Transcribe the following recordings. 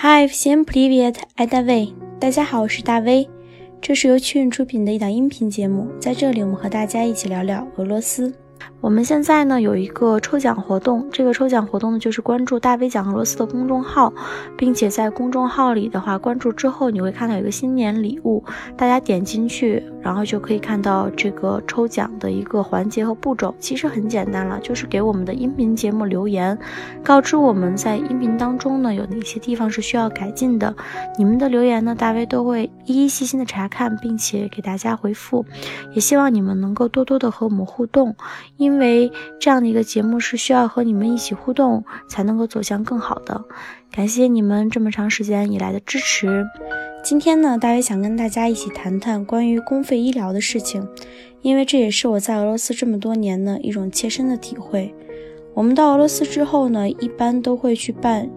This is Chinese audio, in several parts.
Hi, всем привет, это Давей。大家好，我是大威。这是由趣运出品的一档音频节目，在这里我们和大家一起聊聊俄罗斯。 我们现在呢有一个抽奖活动，这个抽奖活动呢就是关注大 V 讲俄罗斯的公众号，并且在公众号里的话，关注之后你会看到有一个新年礼物，大家点进去，然后就可以看到这个抽奖的一个环节和步骤。其实很简单了，就是给我们的音频节目留言，告知我们在音频当中呢有哪些地方是需要改进的。你们的留言呢，大 V 都会一一细心的查看，并且给大家回复。也希望你们能够多多的和我们互动。因为这样的一个节目是需要和你们一起互动才能够走向更好的，感谢你们这么长时间以来的支持。今天呢，大约想跟大家一起谈谈关于公费医疗的事情，因为这也是我在俄罗斯这么多年呢一种切身的体会。我们到俄罗斯之后呢，一般都会去办，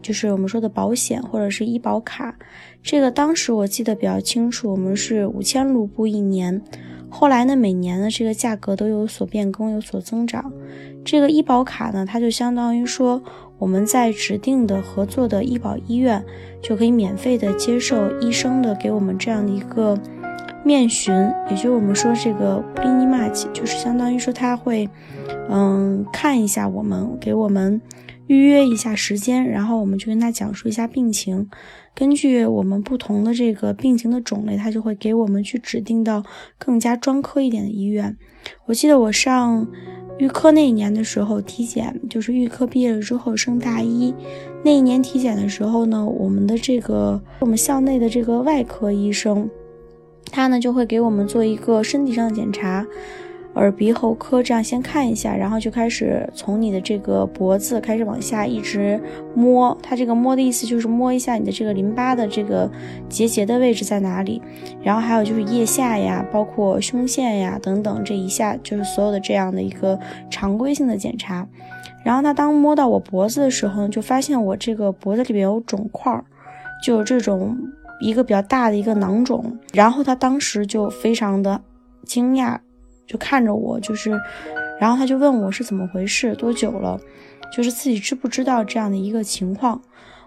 就是我们说的保险或者是医保卡。这个当时我记得比较清楚，我们是五千卢布一年。后来呢，每年的这个价格都有所变更，有所增长。这个医保卡呢，它就相当于说我们在指定的合作的医保医院，就可以免费的接受医生的给我们这样的一个面询，也就是我们说这个布林尼玛吉，就是相当于说他会，嗯，看一下我们，给我们。预约一下时间，然后我们就跟他讲述一下病情，根据我们不同的这个病情的种类，他就会给我们去指定到更加专科一点的医院。我记得我上预科那一年的时候体检，就是预科毕业了之后升大一那一年体检的时候呢，我们的这个我们校内的这个外科医生，他呢就会给我们做一个身体上的检查。耳鼻喉科这样先看一下，然后就开始从你的这个脖子开始往下一直摸，它这个摸的意思就是摸一下你的这个淋巴的这个结节的位置在哪里，然后还有就是腋下呀，包括胸腺呀等等，这一下就是所有的这样的一个常规性的检查。然后他当摸到我脖子的时候呢，就发现我这个脖子里面有肿块，就有这种一个比较大的一个囊肿，然后他当时就非常的惊讶。就看着我，就是，然后他就问我是怎么回事，多久了，就是自己知不知道这样的一个情况。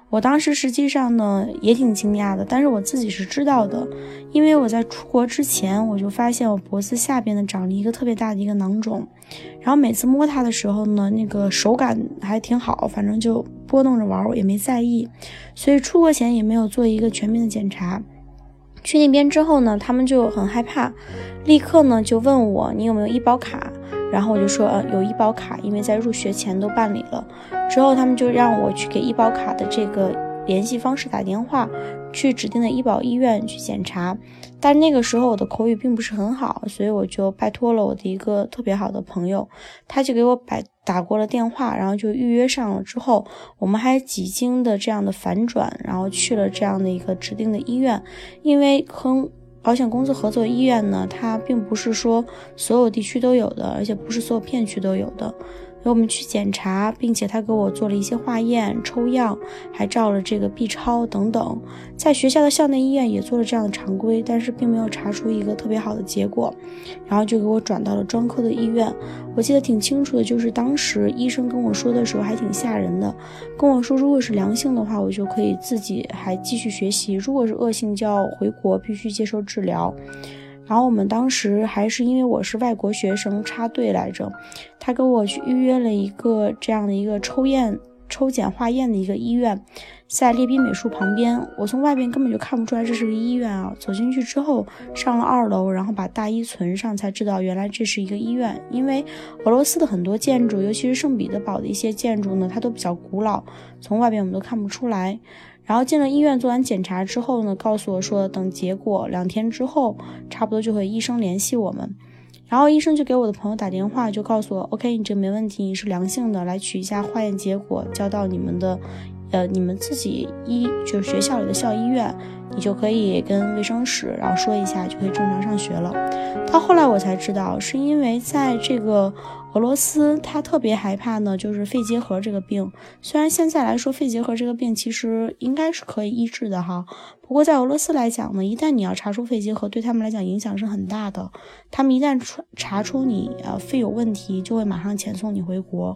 我当时实际上呢也挺惊讶的，但是我自己是知道的，因为我在出国之前我就发现我脖子下边呢长了一个特别大的一个囊肿，然后每次摸它的时候呢，那个手感还挺好，反正就拨弄着玩，我也没在意，所以出国前也没有做一个全面的检查。去那边之后呢，他们就很害怕，立刻呢就问我你有没有医保卡，然后我就说呃有医保卡，因为在入学前都办理了。之后他们就让我去给医保卡的这个联系方式打电话，去指定的医保医院去检查。但那个时候我的口语并不是很好，所以我就拜托了我的一个特别好的朋友，他就给我摆打过了电话，然后就预约上了。之后我们还几经的这样的反转，然后去了这样的一个指定的医院。因为和保险公司合作医院呢，它并不是说所有地区都有的，而且不是所有片区都有的。给我们去检查，并且他给我做了一些化验、抽样，还照了这个 B 超等等。在学校的校内医院也做了这样的常规，但是并没有查出一个特别好的结果，然后就给我转到了专科的医院。我记得挺清楚的，就是当时医生跟我说的时候还挺吓人的，跟我说如果是良性的话，我就可以自己还继续学习；如果是恶性，就要回国，必须接受治疗。然后我们当时还是因为我是外国学生插队来着，他给我去预约了一个这样的一个抽验、抽检、化验的一个医院，在列宾美术旁边。我从外边根本就看不出来这是个医院啊！走进去之后，上了二楼，然后把大衣存上，才知道原来这是一个医院。因为俄罗斯的很多建筑，尤其是圣彼得堡的一些建筑呢，它都比较古老，从外边我们都看不出来。然后进了医院，做完检查之后呢，告诉我说等结果，两天之后差不多就会医生联系我们。然后医生就给我的朋友打电话，就告诉我，OK，你这没问题，你是良性的，来取一下化验结果，交到你们的，呃，你们自己医就是学校里的校医院。你就可以跟卫生室，然后说一下，就可以正常上学了。到后来我才知道，是因为在这个俄罗斯，他特别害怕呢，就是肺结核这个病。虽然现在来说，肺结核这个病其实应该是可以医治的哈，不过在俄罗斯来讲呢，一旦你要查出肺结核，对他们来讲影响是很大的。他们一旦查查出你呃肺有问题，就会马上遣送你回国。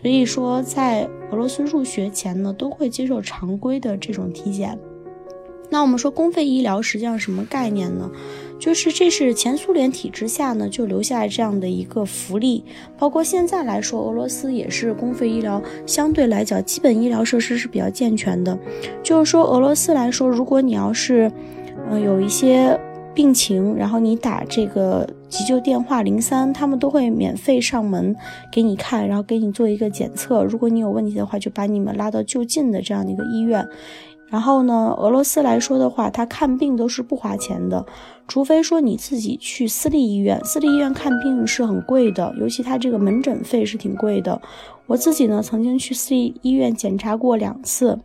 所以说在俄罗斯入学前呢，都会接受常规的这种体检。那我们说公费医疗实际上什么概念呢？就是这是前苏联体制下呢就留下这样的一个福利，包括现在来说，俄罗斯也是公费医疗相对来讲基本医疗设施是比较健全的。就是说俄罗斯来说，如果你要是嗯有一些病情，然后你打这个急救电话零三，他们都会免费上门给你看，然后给你做一个检测。如果你有问题的话，就把你们拉到就近的这样的一个医院。然后呢，俄罗斯来说的话，他看病都是不花钱的，除非说你自己去私立医院，私立医院看病是很贵的，尤其他这个门诊费是挺贵的。我自己呢，曾经去私立医院检查过两次。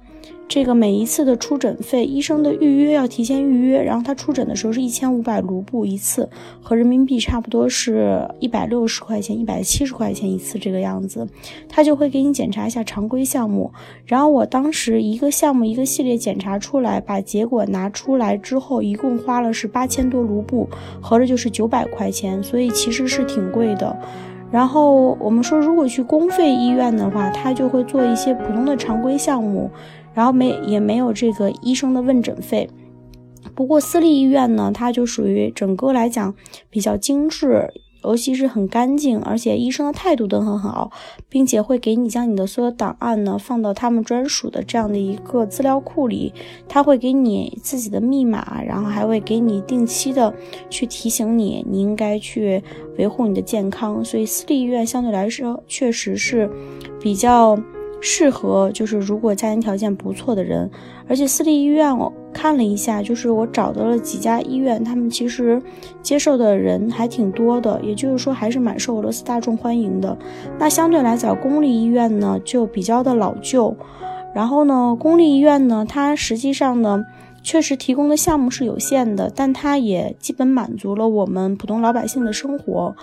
这个每一次的出诊费，医生的预约要提前预约，然后他出诊的时候是一千五百卢布一次，和人民币差不多是一百六十块钱、一百七十块钱一次这个样子。他就会给你检查一下常规项目，然后我当时一个项目一个系列检查出来，把结果拿出来之后，一共花了是八千多卢布，合着就是九百块钱，所以其实是挺贵的。然后我们说，如果去公费医院的话，他就会做一些普通的常规项目。然后没也没有这个医生的问诊费，不过私立医院呢，它就属于整个来讲比较精致，尤其是很干净，而且医生的态度都很好，并且会给你将你的所有档案呢放到他们专属的这样的一个资料库里，他会给你自己的密码，然后还会给你定期的去提醒你，你应该去维护你的健康，所以私立医院相对来说确实是比较。适合就是如果家庭条件不错的人，而且私立医院我看了一下，就是我找到了几家医院，他们其实接受的人还挺多的，也就是说还是蛮受俄罗斯大众欢迎的。那相对来讲，公立医院呢就比较的老旧，然后呢，公立医院呢它实际上呢确实提供的项目是有限的，但它也基本满足了我们普通老百姓的生活。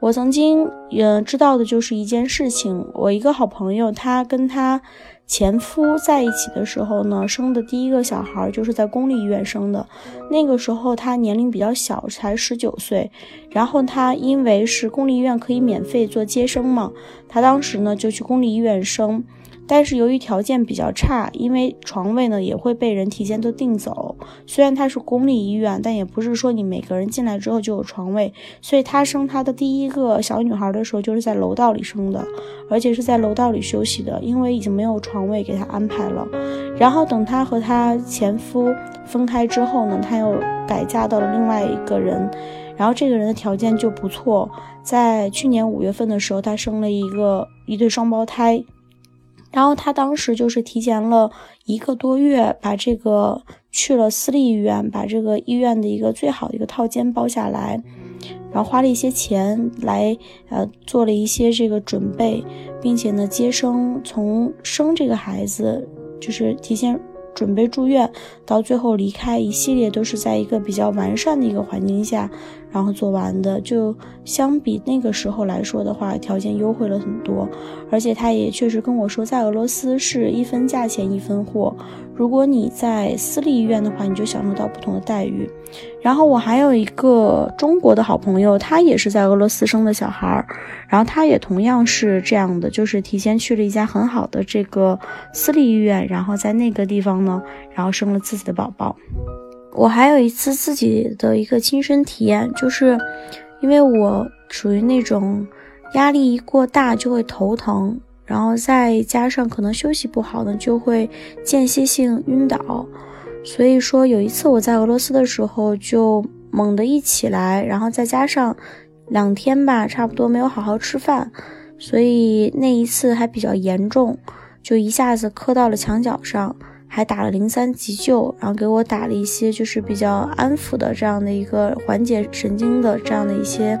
我曾经也知道的就是一件事情，我一个好朋友，她跟她前夫在一起的时候呢，生的第一个小孩就是在公立医院生的。那个时候她年龄比较小，才十九岁。然后她因为是公立医院可以免费做接生嘛，她当时呢就去公立医院生。但是由于条件比较差，因为床位呢也会被人提前都订走。虽然它是公立医院，但也不是说你每个人进来之后就有床位。所以她生她的第一个小女孩的时候，就是在楼道里生的，而且是在楼道里休息的，因为已经没有床位给她安排了。然后等她和她前夫分开之后呢，她又改嫁到了另外一个人，然后这个人的条件就不错。在去年五月份的时候，她生了一个一对双胞胎。然后他当时就是提前了一个多月，把这个去了私立医院，把这个医院的一个最好的一个套间包下来，然后花了一些钱来呃做了一些这个准备，并且呢接生，从生这个孩子就是提前。准备住院，到最后离开，一系列都是在一个比较完善的一个环境下，然后做完的。就相比那个时候来说的话，条件优惠了很多。而且他也确实跟我说，在俄罗斯是一分价钱一分货。如果你在私立医院的话，你就享受到不同的待遇。然后我还有一个中国的好朋友，他也是在俄罗斯生的小孩儿，然后他也同样是这样的，就是提前去了一家很好的这个私立医院，然后在那个地方呢，然后生了自己的宝宝。我还有一次自己的一个亲身体验，就是因为我属于那种压力一过大就会头疼。然后再加上可能休息不好呢，就会间歇性晕倒。所以说有一次我在俄罗斯的时候，就猛地一起来，然后再加上两天吧，差不多没有好好吃饭，所以那一次还比较严重，就一下子磕到了墙角上，还打了零三急救，然后给我打了一些就是比较安抚的这样的一个缓解神经的这样的一些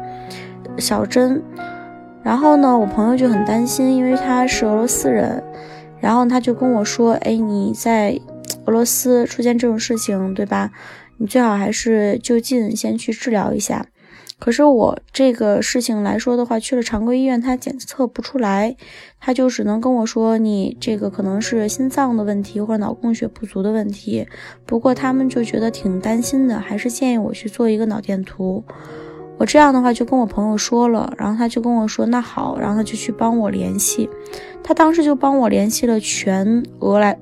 小针。然后呢，我朋友就很担心，因为他是俄罗斯人，然后他就跟我说：“哎，你在俄罗斯出现这种事情，对吧？你最好还是就近先去治疗一下。”可是我这个事情来说的话，去了常规医院，他检测不出来，他就只能跟我说：“你这个可能是心脏的问题或者脑供血不足的问题。”不过他们就觉得挺担心的，还是建议我去做一个脑电图。我这样的话就跟我朋友说了，然后他就跟我说那好，然后他就去帮我联系，他当时就帮我联系了全俄来。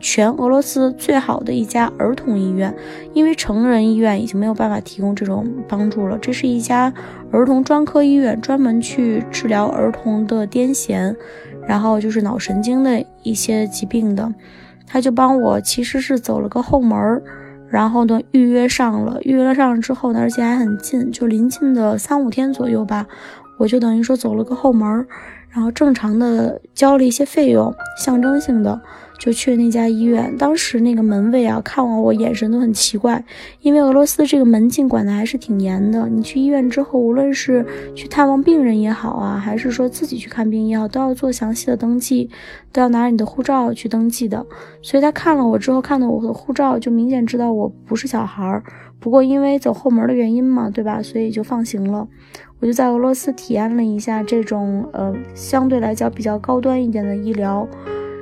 全俄罗斯最好的一家儿童医院，因为成人医院已经没有办法提供这种帮助了。这是一家儿童专科医院，专门去治疗儿童的癫痫，然后就是脑神经的一些疾病的。他就帮我，其实是走了个后门儿，然后呢预约上了，预约了上了之后呢，而且还很近，就临近的三五天左右吧，我就等于说走了个后门儿，然后正常的交了一些费用，象征性的。就去那家医院，当时那个门卫啊，看完我眼神都很奇怪，因为俄罗斯这个门禁管的还是挺严的。你去医院之后，无论是去探望病人也好啊，还是说自己去看病也好，都要做详细的登记，都要拿着你的护照去登记的。所以他看了我之后，看到我的护照，就明显知道我不是小孩儿。不过因为走后门的原因嘛，对吧？所以就放行了。我就在俄罗斯体验了一下这种呃相对来讲比较高端一点的医疗。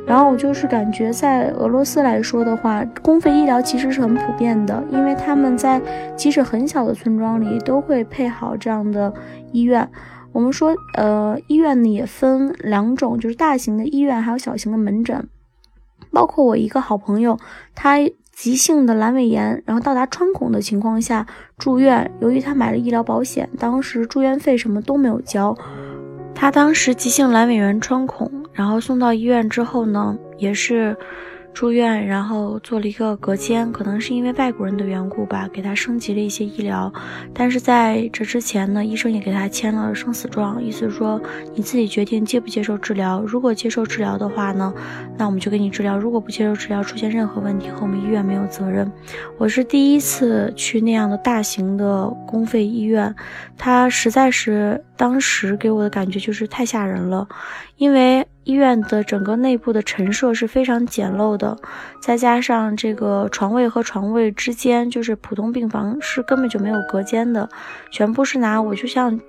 然后我就是感觉，在俄罗斯来说的话，公费医疗其实是很普遍的，因为他们在即使很小的村庄里都会配好这样的医院。我们说，呃，医院呢也分两种，就是大型的医院还有小型的门诊。包括我一个好朋友，他急性的阑尾炎，然后到达穿孔的情况下住院，由于他买了医疗保险，当时住院费什么都没有交。他当时急性阑尾炎穿孔，然后送到医院之后呢，也是。住院，然后做了一个隔间，可能是因为外国人的缘故吧，给他升级了一些医疗。但是在这之前呢，医生也给他签了生死状，意思说你自己决定接不接受治疗。如果接受治疗的话呢，那我们就给你治疗；如果不接受治疗，出现任何问题和我们医院没有责任。我是第一次去那样的大型的公费医院，他实在是当时给我的感觉就是太吓人了，因为。医院的整个内部的陈设是非常简陋的，再加上这个床位和床位之间，就是普通病房是根本就没有隔间的，全部是拿我就像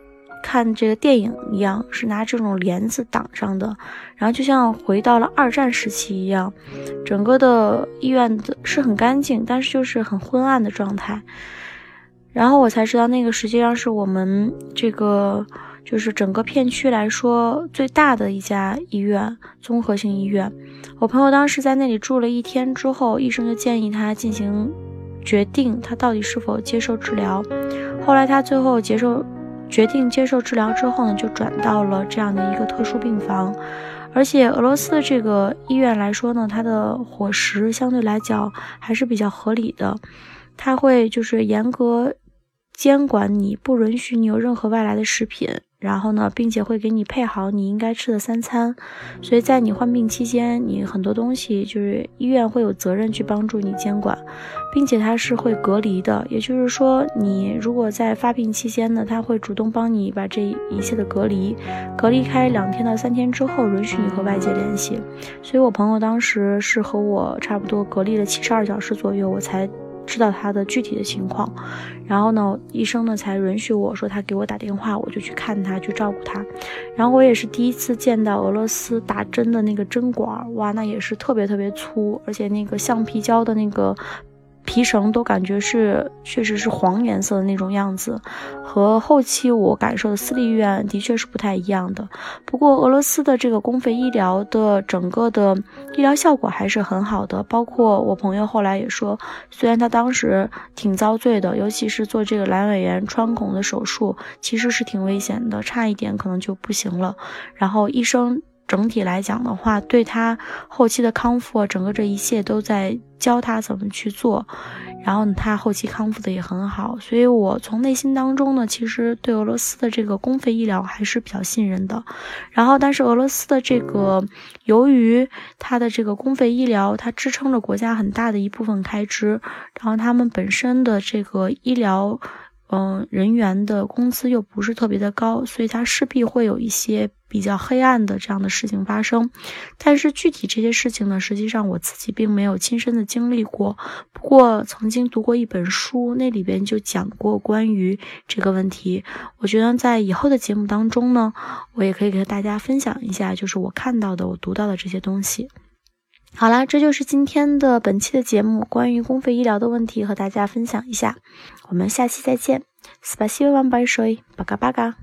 看这个电影一样，是拿这种帘子挡上的，然后就像回到了二战时期一样，整个的医院的是很干净，但是就是很昏暗的状态。然后我才知道，那个实际上是我们这个。就是整个片区来说最大的一家医院，综合性医院。我朋友当时在那里住了一天之后，医生就建议他进行决定，他到底是否接受治疗。后来他最后接受决定接受治疗之后呢，就转到了这样的一个特殊病房。而且俄罗斯的这个医院来说呢，它的伙食相对来讲还是比较合理的，他会就是严格监管你，不允许你有任何外来的食品。然后呢，并且会给你配好你应该吃的三餐，所以在你患病期间，你很多东西就是医院会有责任去帮助你监管，并且它是会隔离的，也就是说，你如果在发病期间呢，他会主动帮你把这一切的隔离，隔离开两天到三天之后，允许你和外界联系。所以我朋友当时是和我差不多隔离了七十二小时左右，我才。知道他的具体的情况，然后呢，医生呢才允许我说他给我打电话，我就去看他，去照顾他。然后我也是第一次见到俄罗斯打针的那个针管，哇，那也是特别特别粗，而且那个橡皮胶的那个。皮绳都感觉是，确实是黄颜色的那种样子，和后期我感受的私立医院的确是不太一样的。不过俄罗斯的这个公费医疗的整个的医疗效果还是很好的，包括我朋友后来也说，虽然他当时挺遭罪的，尤其是做这个阑尾炎穿孔的手术，其实是挺危险的，差一点可能就不行了。然后医生。整体来讲的话，对他后期的康复，整个这一切都在教他怎么去做，然后他后期康复的也很好，所以我从内心当中呢，其实对俄罗斯的这个公费医疗还是比较信任的。然后，但是俄罗斯的这个，由于它的这个公费医疗，它支撑着国家很大的一部分开支，然后他们本身的这个医疗。嗯，人员的工资又不是特别的高，所以它势必会有一些比较黑暗的这样的事情发生。但是具体这些事情呢，实际上我自己并没有亲身的经历过。不过曾经读过一本书，那里边就讲过关于这个问题。我觉得在以后的节目当中呢，我也可以给大家分享一下，就是我看到的、我读到的这些东西。好啦，这就是今天的本期的节目，关于公费医疗的问题和大家分享一下。我们下期再见，Спасибо вам большое，巴嘎巴嘎。